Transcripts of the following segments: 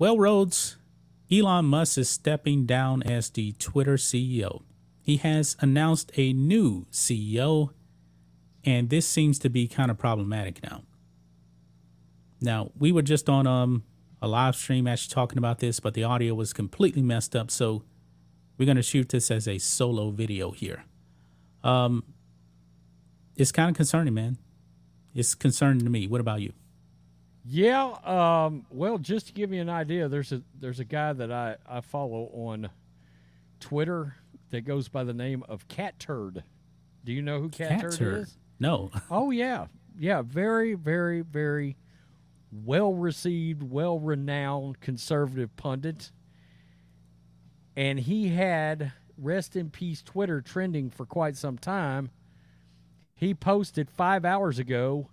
Well, Rhodes, Elon Musk is stepping down as the Twitter CEO. He has announced a new CEO, and this seems to be kind of problematic now. Now, we were just on um, a live stream actually talking about this, but the audio was completely messed up, so we're going to shoot this as a solo video here. Um, it's kind of concerning, man. It's concerning to me. What about you? Yeah, um, well, just to give you an idea, there's a there's a guy that I, I follow on Twitter that goes by the name of Cat Turd. Do you know who Cat, Cat Turd, Turd. is? No. Oh yeah, yeah, very very very well received, well renowned conservative pundit, and he had rest in peace Twitter trending for quite some time. He posted five hours ago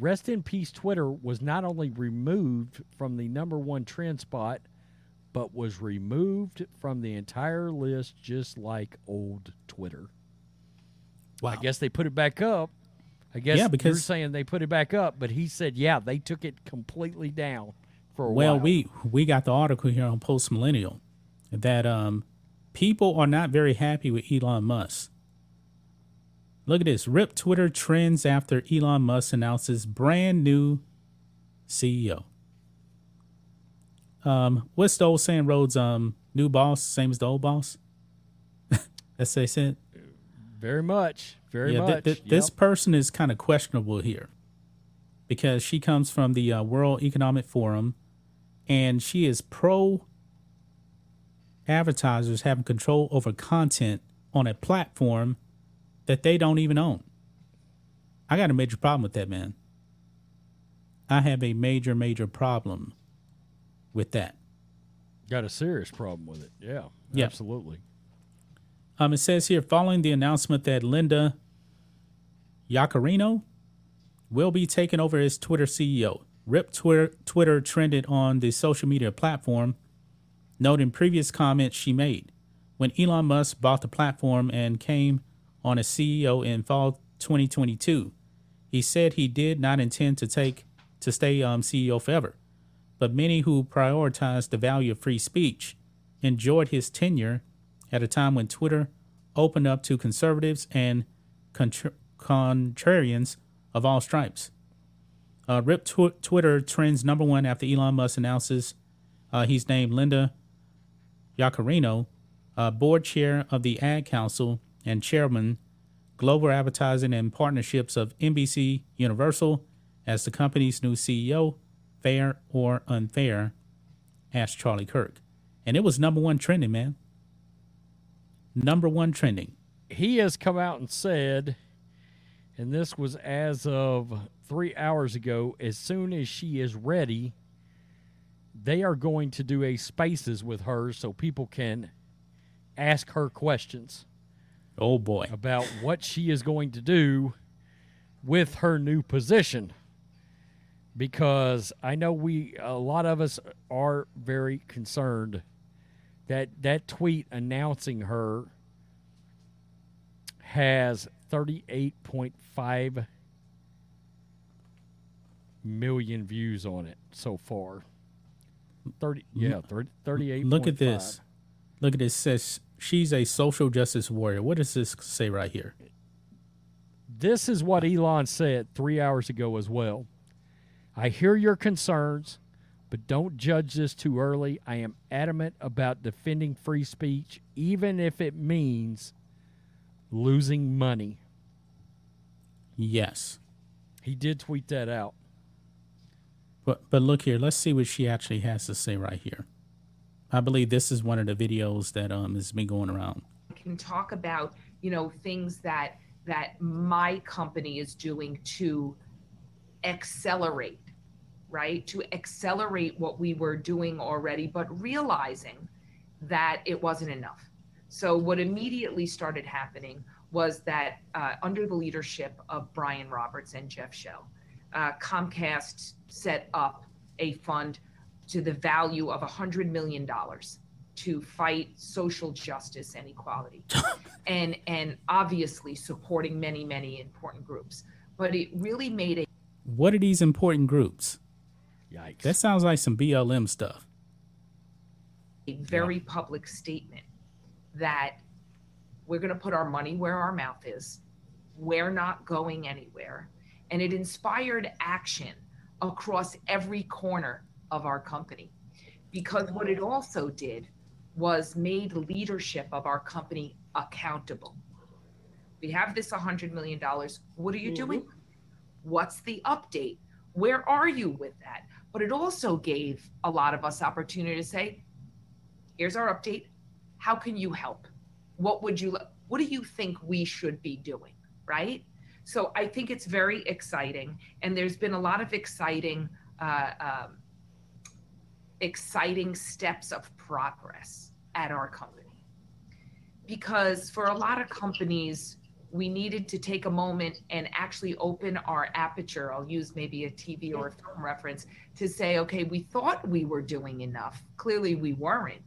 Rest in Peace Twitter was not only removed from the number one trend spot, but was removed from the entire list just like old Twitter. Wow. I guess they put it back up. I guess Yeah, because, you're saying they put it back up, but he said, yeah, they took it completely down for a Well, while. Well, we we got the article here on Post Millennial that um people are not very happy with Elon Musk. Look at this. Rip Twitter trends after Elon Musk announces brand new CEO. Um, what's the old saying, Rhodes? Um, new boss, same as the old boss. That's what they said. very much, very yeah, much. thi- this Yep. person is kind of questionable here because she comes from the uh, World Economic Forum and she is pro advertisers having control over content on a platform that they don't even own. I got a major problem with that, man. I have a major, major problem with that. got a serious problem with it. Yeah, Yeah. absolutely. Um, it says here, following the announcement that Linda Yaccarino will be taking over as Twitter CEO, Rip Twitter, Twitter trended on the social media platform, noting previous comments she made. When Elon Musk bought the platform and came on a CEO in fall 2022, he said he did not intend to take to stay um, CEO forever. But many who prioritize the value of free speech enjoyed his tenure at a time when Twitter opened up to conservatives and contra- contrarians of all stripes. Uh, Rip tw- Twitter trends number one after Elon Musk announces uh, he's named Linda Yaccarino, uh, board chair of the Ad Council and chairman, global advertising and partnerships of NBC Universal, as the company's new CEO. Fair or unfair? asked Charlie Kirk. And it was number one trending, man. Number one trending. he has come out and said, and this was as of three hours ago, as soon as she is ready, they are going to do a spaces with her so people can ask her questions Oh boy. about what she is going to do with her new position. Because I know we, a lot of us are very concerned that that tweet announcing her has 38.5 million views on it so far. 30 yeah, 30, 38 Look at this. Look at this. It says she's a social justice warrior. What does this say right here? This is what Elon said 3 hours ago as well. I hear your concerns, but don't judge this too early. I am adamant about defending free speech even if it means losing money. Yes. He did tweet that out. But but look here. Let's see what she actually has to say right here. I believe this is one of the videos that um has been going around. can talk about you know things that that my company is doing to accelerate right to accelerate what we were doing already but realizing that it wasn't enough so what immediately started happening was that uh, under the leadership of brian roberts and jeff shell uh, comcast set up a fund to the value of $100 million to fight social justice and equality and and obviously supporting many many important groups but it really made a What are these important groups? Yikes. That sounds like some BLM stuff. a very public statement that we're going to put our money where our mouth is. We're not going anywhere. And it inspired action across every corner of our company. Because what it also did was made leadership of our company accountable. We have this $100 million. What are you doing? What's the update? Where are you with that? But it also gave a lot of us opportunity to say, here's our update. How can you help? What would you what do you think we should be doing? Right? So I think it's very exciting, and there's been a lot of exciting, uh, um, exciting steps of progress at our company. Because for a lot of companies, we needed to take a moment and actually open our aperture. I'll use maybe a TV or a film reference to say, okay, we thought we were doing enough. Clearly, we weren't.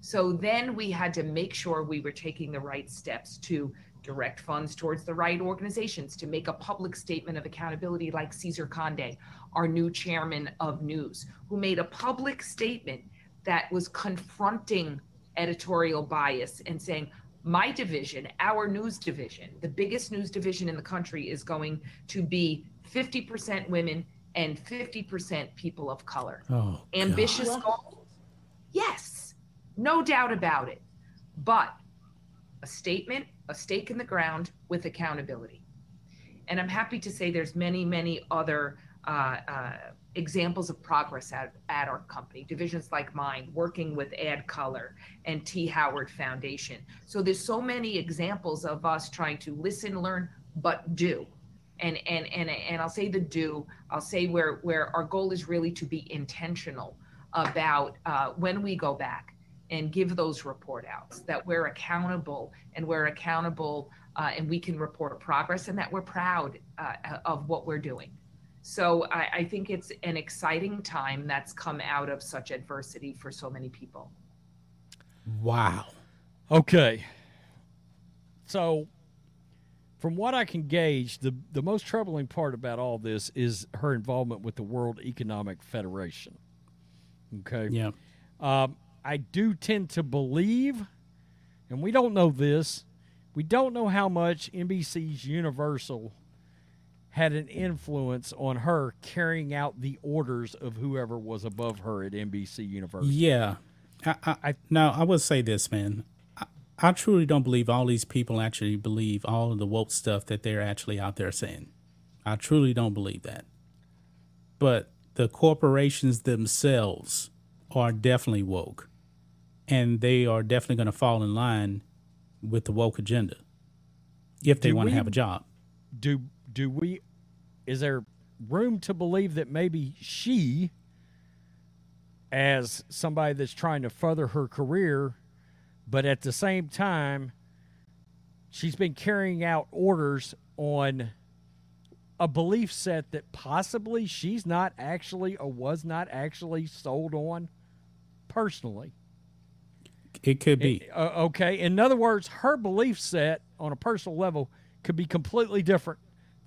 So then we had to make sure we were taking the right steps to direct funds towards the right organizations, to make a public statement of accountability, like Cesar Conde, our new chairman of news, who made a public statement that was confronting editorial bias and saying, my division, our news division, the biggest news division in the country, is going to be 50% women and 50% people of color. Oh, Ambitious goal? Yes, no doubt about it. But a statement, a stake in the ground with accountability. And I'm happy to say there's many, many other examples of progress at, at our company, divisions like mine, working with Ad Color and T. Howard Foundation. So there's so many examples of us trying to listen, learn, but do. And and and and I'll say the do. I'll say where where our goal is really to be intentional about uh, when we go back and give those report outs that we're accountable and we're accountable uh, and we can report progress and that we're proud uh, of what we're doing. So I, I think it's an exciting time that's come out of such adversity for so many people. Wow. Okay. So, from what I can gauge, the, the most troubling part about all this is her involvement with the World Economic Federation. Okay. Yeah. Um, I do tend to believe, and we don't know this, we don't know how much NBC's Universal had an influence on her carrying out the orders of whoever was above her at NBC Universal. Yeah. I, I, I now I will say this, man. I, I truly don't believe all these people actually believe all of the woke stuff that they're actually out there saying. I truly don't believe that. But the corporations themselves are definitely woke. And they are definitely going to fall in line with the woke agenda if they want to have a job. do do we is there room to believe that maybe she as somebody that's trying to further her career but at the same time she's been carrying out orders on a belief set that possibly she's not actually or was not actually sold on personally It could be. uh, okay. In other words, her belief set on a personal level could be completely different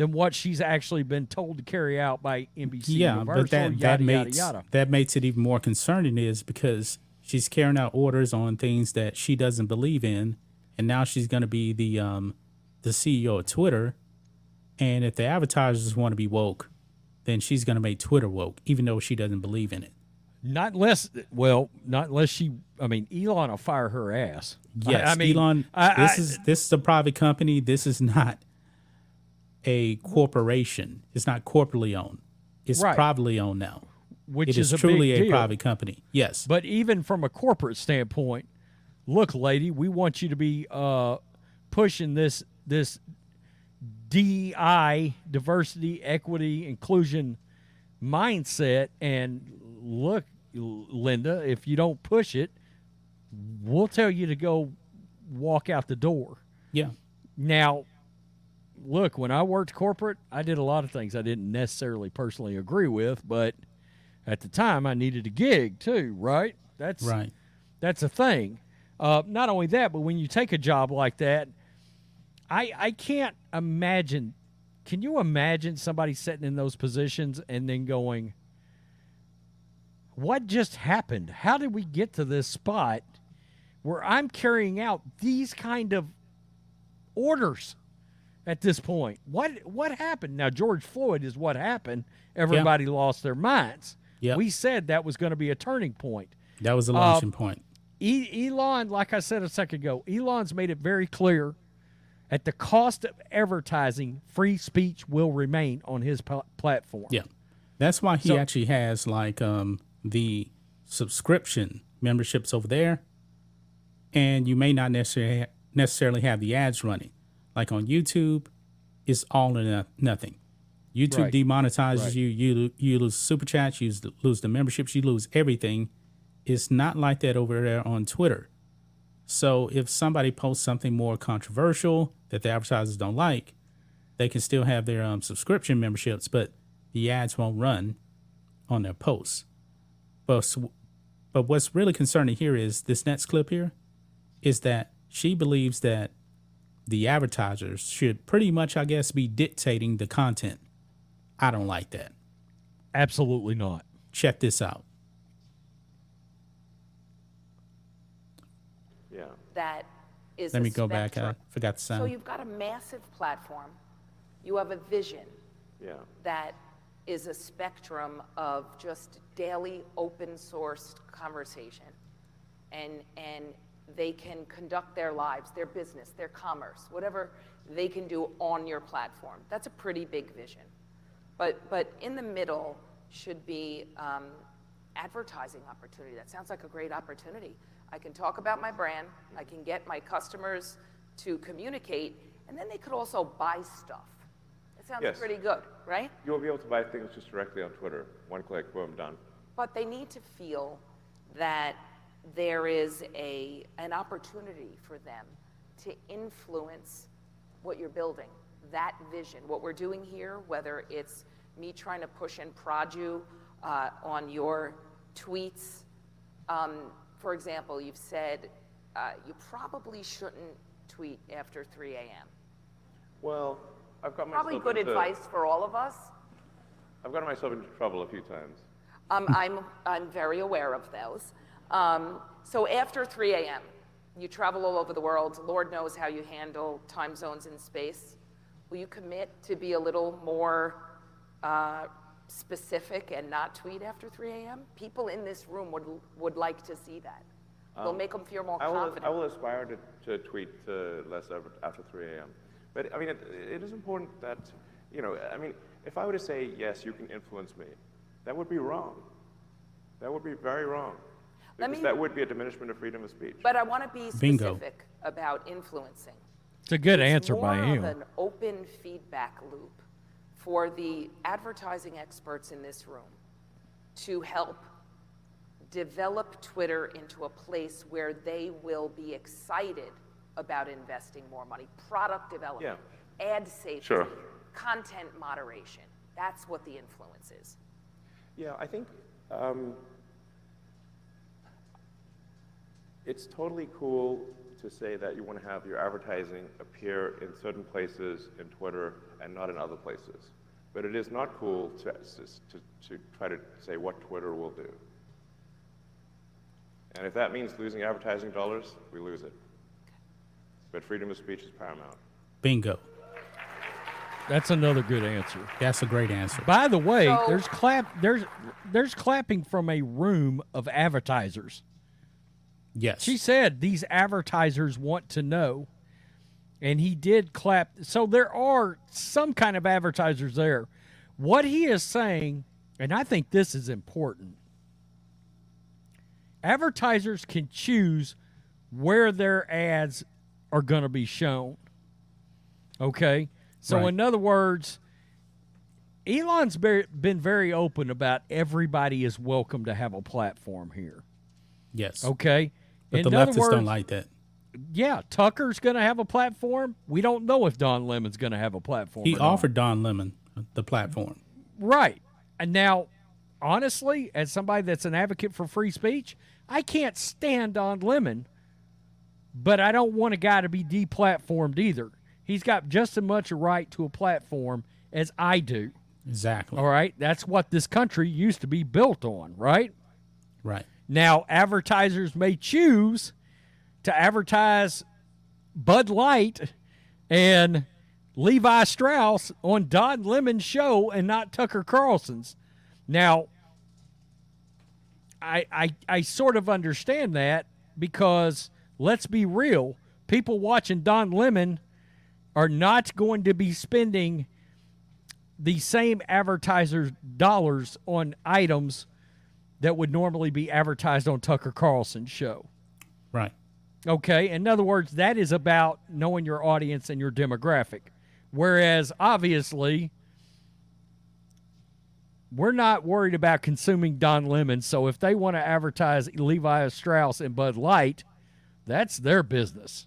than what she's actually been told to carry out by NBC yeah, Universal. but that yada, that makes yada. that makes it even more concerning is because she's carrying out orders on things that she doesn't believe in, and now she's going to be the um the CEO of Twitter, and if the advertisers want to be woke, then she's going to make Twitter woke, even though she doesn't believe in it. Not unless, well, not unless she. I mean, Elon will fire her ass. I- Yes, I, mean, Elon. I- this I- is this is a private company. This is not a corporation. It's not corporately owned. It's Right. privately owned now. which It is a truly a private company. Yes. But even from a corporate standpoint, look, lady, we want you to be uh, pushing this this DI diversity, equity, inclusion mindset. And look, Linda, if you don't push it, we'll tell you to go walk out the door. yeah. Now, look, when I worked corporate, I did a lot of things I didn't necessarily personally agree with, but at the time I needed a gig too, right? That's Right. that's a thing. Uh, not only that, but when you take a job like that, I I can't imagine. Can you imagine somebody sitting in those positions and then going, what just happened? How did we get to this spot where I'm carrying out these kind of orders at this point? What what happened? Now George Floyd is what happened. Everybody lost their minds. Yep. We said that was going to be a turning point. That was a launching point. E- Elon, like I said a second ago, Elon's made it very clear at the cost of advertising, free speech will remain on his pl- platform. Yeah. That's why he So- actually has like um, the subscription memberships over there, and you may not necessarily necessarily have the ads running. Like on YouTube, it's all or no- nothing. YouTube Right. demonetizes Right. you. You you lose super chats. You lose the- lose the memberships. You lose everything. It's not like that over there on Twitter. So if somebody posts something more controversial that the advertisers don't like, they can still have their um, subscription memberships, but the ads won't run on their posts. But s- but what's really concerning here is this next clip here is that she believes that the advertisers should pretty much, I guess, be dictating the content. I don't like that. Absolutely not. Check this out. Yeah. that is Let me go back. I forgot the sound. So you've got a massive platform. You have a vision Yeah. that is a spectrum of just daily open sourced conversation. And, and they can conduct their lives, their business, their commerce, whatever they can do on your platform. That's a pretty big vision. But, but in the middle should be um, advertising opportunity. That sounds like a great opportunity. I can talk about my brand, I can get my customers to communicate, and then they could also buy stuff. It sounds Yes. pretty good, right? You'll be able to buy things just directly on Twitter. One click, boom, done. But they need to feel that there is a, an opportunity for them to influence what you're building, that vision. What we're doing here, whether it's me trying to push and prod you uh, on your tweets. Um, for example, you've said uh, you probably shouldn't tweet after 3 a.m. Well, I've got myself Probably good into, advice for all of us. I've gotten myself into trouble a few times. Um, I'm, I'm very aware of those. Um, so after 3 a.m., you travel all over the world. Lord knows how you handle time zones in space. Will you commit to be a little more uh, specific and not tweet after 3 a.m.? People in this room would, would like to see that. It'll make them feel more I will, confident. I will aspire to, to tweet uh, less after, after 3 a.m. But I mean, it, it is important that, you know, I mean, if I were to say, yes, you can influence me, that would be wrong. That would be very wrong. Let Because me- that would be a diminishment of freedom of speech. But I want to be Bingo. specific about influencing. It's a good It's answer by more of an open feedback loop for the advertising experts in this room to help develop Twitter into a place where they will be excited about investing more money, product development, ad safety, Sure. content moderation. That's what the influence is. Yeah, I think um, it's totally cool to say that you want to have your advertising appear in certain places in Twitter and not in other places. But it is not cool to, to, to try to say what Twitter will do. And if that means losing advertising dollars, we lose it. But freedom of speech is paramount. Bingo. That's another good answer. That's a great answer. By the way, So- there's clap there's there's clapping from a room of advertisers. Yes. She said these advertisers want to know, and he did clap. So there are some kind of advertisers there. What he is saying, and I think this is important advertisers can choose where their ads are going to be shown. Okay? So, Right. in other words, Elon's been very open about everybody is welcome to have a platform here. yes. Okay? But In the leftists words, don't like that. yeah, Tucker's going to have a platform. We don't know if Don Lemon's going to have a platform. He offered Don Lemon the platform. right. And now, honestly, as somebody that's an advocate for free speech, I can't stand Don Lemon, but I don't want a guy to be deplatformed either. He's got just as much a right to a platform as I do. Exactly. All right, that's what this country used to be built on, right? Right. Now, advertisers may choose to advertise Bud Light and Levi Strauss on Don Lemon's show and not Tucker Carlson's. Now, I, I I sort of understand that because let's be real, people watching Don Lemon are not going to be spending the same advertisers' dollars on items that would normally be advertised on Tucker Carlson's show. Right. Okay. In other words, that is about knowing your audience and your demographic. Whereas, obviously, we're not worried about consuming Don Lemon. So if they want to advertise Levi Strauss and Bud Light, that's their business.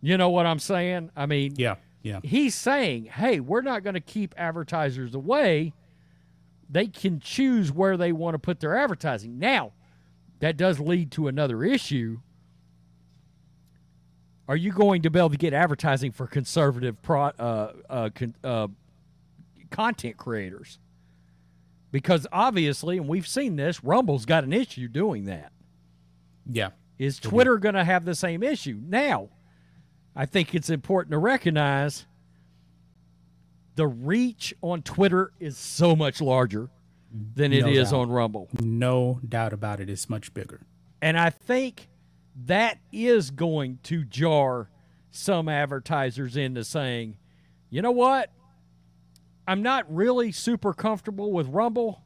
You know what I'm saying? I mean, Yeah. Yeah. he's saying, hey, we're not going to keep advertisers away. They can choose where they want to put their advertising. Now, that does lead to another issue. Are you going to be able to get advertising for conservative pro, uh, uh, con, uh, content creators? Because obviously, and we've seen this, Rumble's got an issue doing that. Yeah. Is Twitter going to have the same issue? Now, I think it's important to recognize the reach on Twitter is so much larger than it No is doubt. on Rumble. No doubt about it. It's much bigger. And I think that is going to jar some advertisers into saying, you know what? I'm not really super comfortable with Rumble,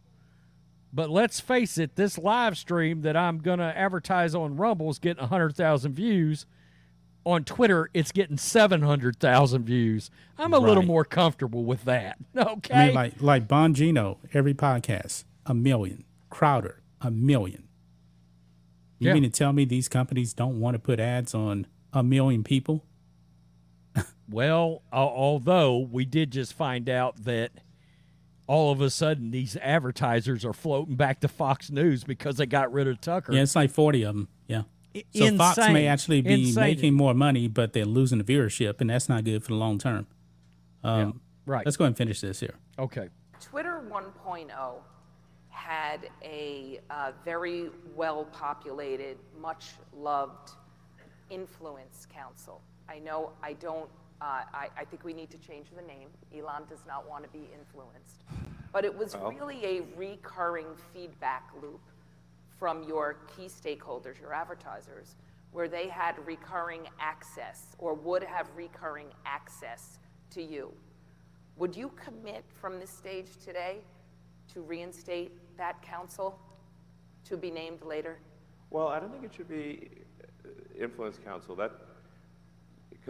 but let's face it, this live stream that I'm going to advertise on Rumble is getting 100,000 views. On Twitter, it's getting 700,000 views. I'm a little more comfortable with that. Okay. I mean, like like Bongino, every podcast, a million. Crowder, a million. You Yeah. mean to tell me these companies don't want to put ads on a million people? Well, al- although we did just find out that all of a sudden these advertisers are floating back to Fox News because they got rid of Tucker. Yeah, it's like 40 of them. Yeah. I- So Fox may actually be Insane. making more money, but they're losing the viewership, and that's not good for the long term. Um, right. Let's go ahead and finish this here. Okay. Twitter 1.0 had a uh, very well populated, much loved influence council. I know I don't, uh, I, I think we need to change the name. Elon does not want to be influenced. But it was really a recurring feedback loop from your key stakeholders, your advertisers, where they had recurring access or would have recurring access to you. Would you commit from this stage today to reinstate that council to be named later? Well, I don't think it should be uh, influence council. That,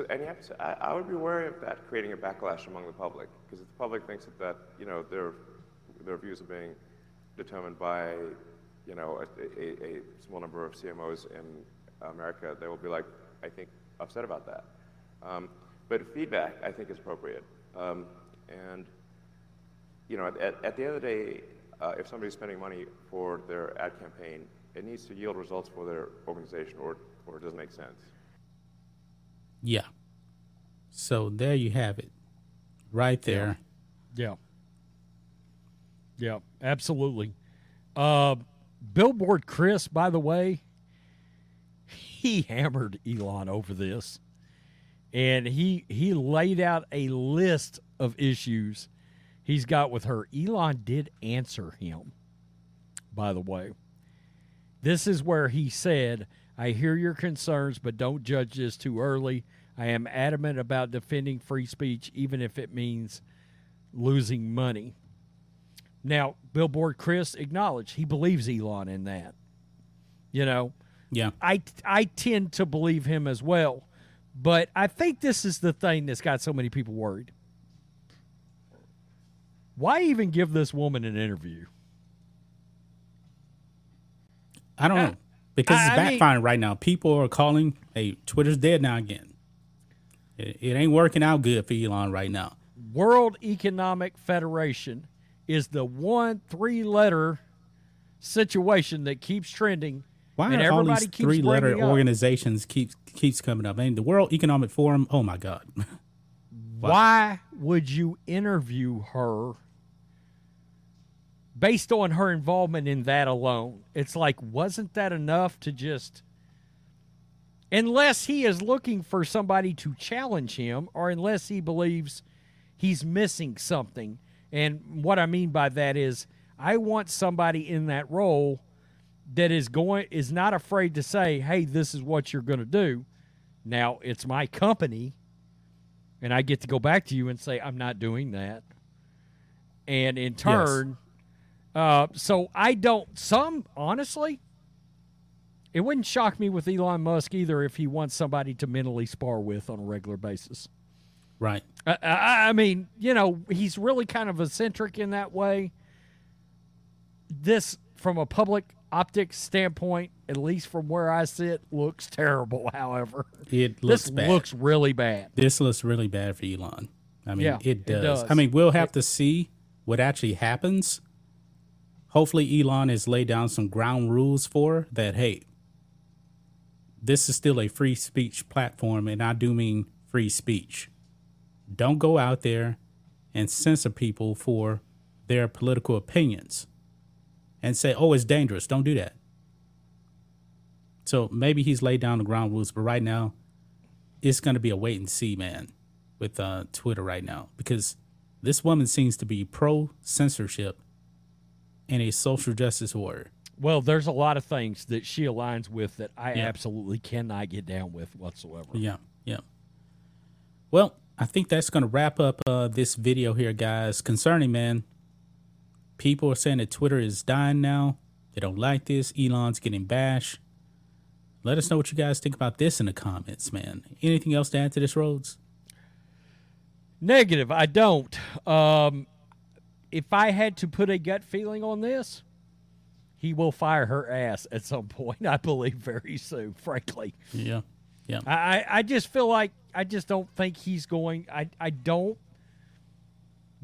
and you have to I, I would be wary of that creating a backlash among the public, because if the public thinks that, that you know their their views are being determined by you know a, a, a small number of CMOs in America, they will be like, I think, upset about that. Um, but feedback, I think, is appropriate. Um, and you know, at, at the end of the day, uh, if somebody's spending money for their ad campaign, it needs to yield results for their organization, or or it doesn't make sense. Yeah. So there you have it. Right there. Yeah. Yeah, absolutely. Uh, Billboard Chris, by the way, he hammered Elon over this. And he he laid out a list of issues he's got with her. Elon did answer him, by the way. This is where he said, I hear your concerns, but don't judge this too early. I am adamant about defending free speech, even if it means losing money. Now, Billboard Chris acknowledged he believes Elon in that. You know, Yeah. I I tend to believe him as well, but I think this is the thing that's got so many people worried. Why even give this woman an interview? I don't know. Because it's I mean- backfiring right now. People are calling, hey, Twitter's dead now again. It, it ain't working out good for Elon right now. World Economic Federation is the one three letter situation that keeps trending. Why and are all these three letter bringing up- organizations keeps keeps coming up? I mean, the World Economic Forum, oh my God. Why would you interview her based on her involvement in that alone. It's like, wasn't that enough to just. Unless he is looking for somebody to challenge him, or unless he believes he's missing something. And what I mean by that is, I want somebody in that role that is going is not afraid to say, "Hey, this is what you're going to do." Now, it's my company, and I get to go back to you and say, "I'm not doing that." And in turn, uh, so I don't. Some honestly, it wouldn't shock me with Elon Musk either if he wants somebody to mentally spar with on a regular basis. Right. I, I, I mean, you know, he's really kind of eccentric in that way. This, from a public optics standpoint, at least from where I sit, looks terrible. However, It looks this bad. looks really bad. this looks really bad for Elon. I mean, Yeah, it, it does. does. I mean, we'll have to see what actually happens. Hopefully, Elon has laid down some ground rules for that. Hey, this is still a free speech platform, and I do mean free speech. Don't go out there and censor people for their political opinions and say, oh, it's dangerous. Don't do that. So maybe he's laid down the ground rules, but right now, it's going to be a wait and see, man, with uh, Twitter right now because this woman seems to be pro censorship and a social justice warrior. Well, there's a lot of things that she aligns with that I Yeah. absolutely cannot get down with whatsoever. Yeah, yeah. Well, I think that's going to wrap up uh, this video here, guys. Concerning, man, people are saying that Twitter is dying now. They don't like this. Elon's getting bashed. Let us know what you guys think about this in the comments, man. Anything else to add to this, Rhodes? Negative, I don't. Um, if I had to put a gut feeling on this, he will fire her ass at some point. I believe very soon. Frankly, Yeah, yeah. I I, just feel like I just don't think he's going. I I don't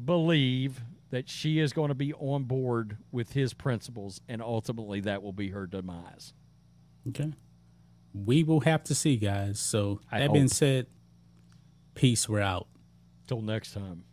believe that she is going to be on board with his principles, and ultimately that will be her demise. Okay. We will have to see, guys. So that being said, peace. We're out. Till next time.